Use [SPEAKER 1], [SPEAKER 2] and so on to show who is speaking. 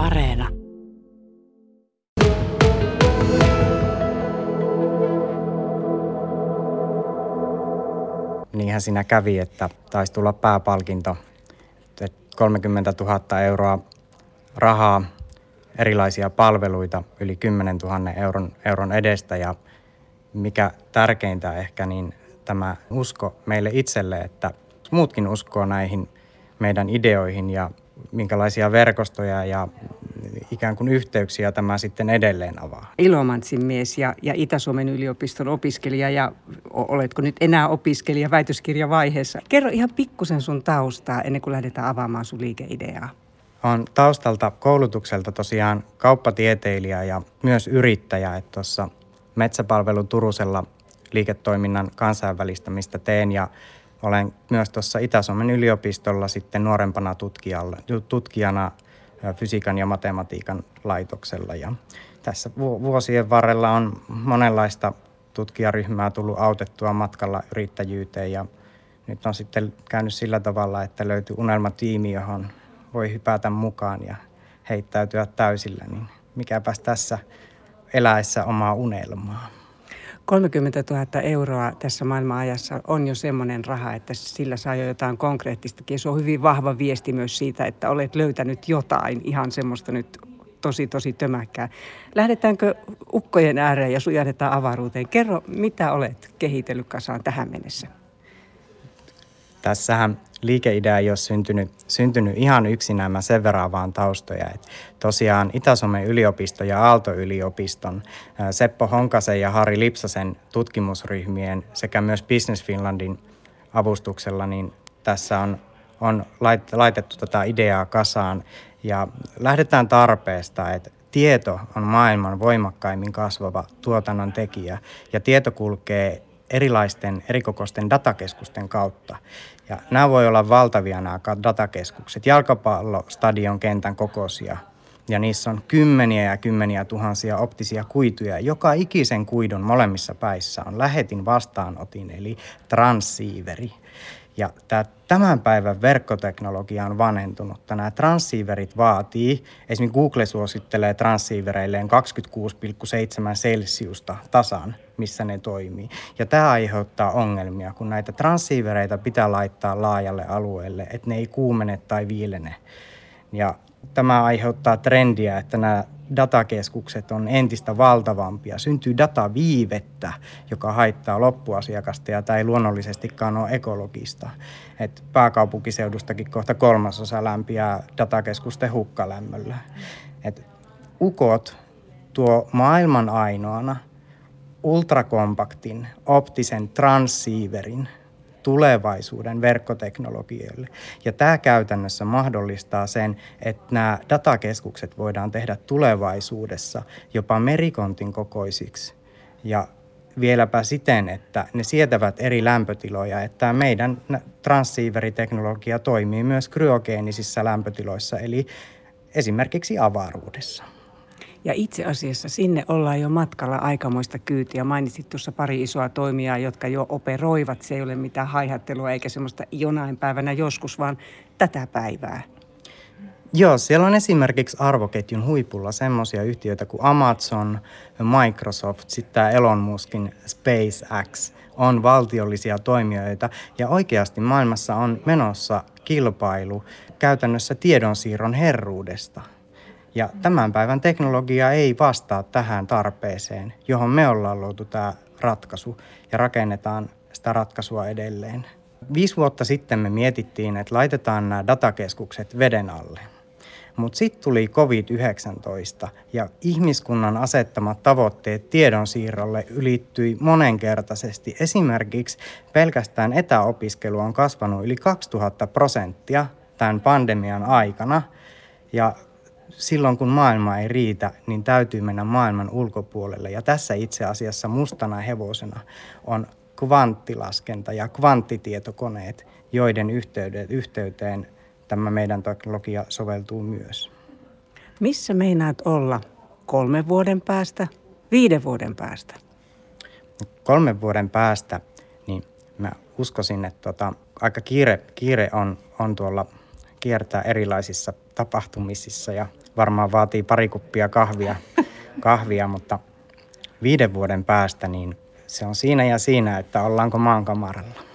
[SPEAKER 1] Areena.
[SPEAKER 2] Niinhän siinä kävi, että taisi tulla pääpalkinto 30 000 euroa rahaa, erilaisia palveluita yli 10 000 euron, euron edestä ja mikä tärkeintä ehkä, niin tämä usko meille itselle, että muutkin uskoo näihin meidän ideoihin ja minkälaisia verkostoja ja ikään kuin yhteyksiä tämä sitten edelleen avaa.
[SPEAKER 3] Ilomantsin mies ja, ja Itä-Suomen yliopiston opiskelija ja oletko nyt enää opiskelija väitöskirjavaiheessa. Kerro ihan pikkusen sun taustaa ennen kuin lähdetään avaamaan sun liikeideaa.
[SPEAKER 2] On taustalta koulutukselta tosiaan kauppatieteilijä ja myös yrittäjä, että tuossa Metsäpalvelu Turusella liiketoiminnan kansainvälistämistä teen ja olen myös tuossa Itä-Suomen yliopistolla sitten nuorempana tutkijana fysiikan ja matematiikan laitoksella. Ja tässä vuosien varrella on monenlaista tutkijaryhmää tullut autettua matkalla yrittäjyyteen ja nyt on sitten käynyt sillä tavalla, että löytyy unelmatiimi, johon voi hypätä mukaan ja heittäytyä täysillä, niin mikäpäs tässä eläessä omaa unelmaa.
[SPEAKER 3] 30 000 euroa tässä maailmanajassa on jo semmoinen raha, että sillä saa jo jotain konkreettistakin. Se on hyvin vahva viesti myös siitä, että olet löytänyt jotain ihan semmoista nyt tosi, tosi tömäkkää. Lähdetäänkö ukkojen ääreen ja sujahdetaan avaruuteen? Kerro, mitä olet kehitellyt kasaan tähän mennessä?
[SPEAKER 2] Tässähän liikeidea ei ole syntynyt, syntynyt ihan yksinään, mä sen verran vaan taustoja. Et tosiaan Itä-Suomen yliopisto ja Aalto-yliopiston Seppo Honkasen ja Hari Lipsasen tutkimusryhmien sekä myös Business Finlandin avustuksella, niin tässä on, on laitettu tätä ideaa kasaan ja lähdetään tarpeesta, että tieto on maailman voimakkaimmin kasvava tuotannon tekijä ja tieto kulkee erilaisten erikokoisten datakeskusten kautta. Ja nämä voi olla valtavia nämä datakeskukset, jalkapallostadion kentän kokoisia. Ja niissä on kymmeniä ja kymmeniä tuhansia optisia kuituja. Joka ikisen kuidun molemmissa päissä on lähetin vastaanotin, eli transceiveri. Ja tämä tämän päivän verkkoteknologia on vanhentunut. Nämä transceiverit vaatii, esimerkiksi Google suosittelee transceivereilleen 26,7 celsiusta tasan, missä ne toimii. Ja tämä aiheuttaa ongelmia, kun näitä transceivereitä pitää laittaa laajalle alueelle, että ne ei kuumene tai viilene. Ja tämä aiheuttaa trendiä, että nämä datakeskukset on entistä valtavampia. Syntyy dataviivettä, joka haittaa loppuasiakasta ja tämä ei luonnollisestikaan ole ekologista. Et pääkaupunkiseudustakin kohta kolmasosa lämpiää datakeskusten hukkalämmöllä. Et ukot tuo maailman ainoana ultrakompaktin optisen transceiverin – tulevaisuuden verkkoteknologioille. Ja tämä käytännössä mahdollistaa sen, että nämä datakeskukset voidaan tehdä tulevaisuudessa jopa merikontin kokoisiksi ja vieläpä siten, että ne sietävät eri lämpötiloja, että meidän transceiveriteknologia toimii myös kryogeenisissä lämpötiloissa, eli esimerkiksi avaruudessa.
[SPEAKER 3] Ja itse asiassa sinne ollaan jo matkalla aikamoista kyytiä. Mainitsit tuossa pari isoa toimijaa, jotka jo operoivat. Se ei ole mitään haihattelua eikä semmoista jonain päivänä joskus, vaan tätä päivää.
[SPEAKER 2] Joo, siellä on esimerkiksi arvoketjun huipulla semmoisia yhtiöitä kuin Amazon, Microsoft, sitten tämä Elon Muskin SpaceX on valtiollisia toimijoita. Ja oikeasti maailmassa on menossa kilpailu käytännössä tiedonsiirron herruudesta – ja tämän päivän teknologia ei vastaa tähän tarpeeseen, johon me ollaan luotu tämä ratkaisu ja rakennetaan sitä ratkaisua edelleen. Viisi vuotta sitten me mietittiin, että laitetaan nämä datakeskukset veden alle. Mutta sitten tuli COVID-19 ja ihmiskunnan asettamat tavoitteet tiedonsiirrolle ylittyi monenkertaisesti. Esimerkiksi pelkästään etäopiskelu on kasvanut yli 2000 prosenttia tämän pandemian aikana. Ja silloin kun maailma ei riitä, niin täytyy mennä maailman ulkopuolelle. Ja tässä itse asiassa mustana hevosena on kvanttilaskenta ja kvanttitietokoneet, joiden yhteyteen tämä meidän teknologia soveltuu myös.
[SPEAKER 3] Missä meinaat olla kolmen vuoden päästä, viiden vuoden päästä?
[SPEAKER 2] Kolmen vuoden päästä, niin mä uskoisin, että tota, aika kiire, kiire on, on tuolla kiertää erilaisissa tapahtumisissa ja varmaan vaatii pari kuppia kahvia, kahvia mutta viiden vuoden päästä niin se on siinä ja siinä, että ollaanko maankamaralla.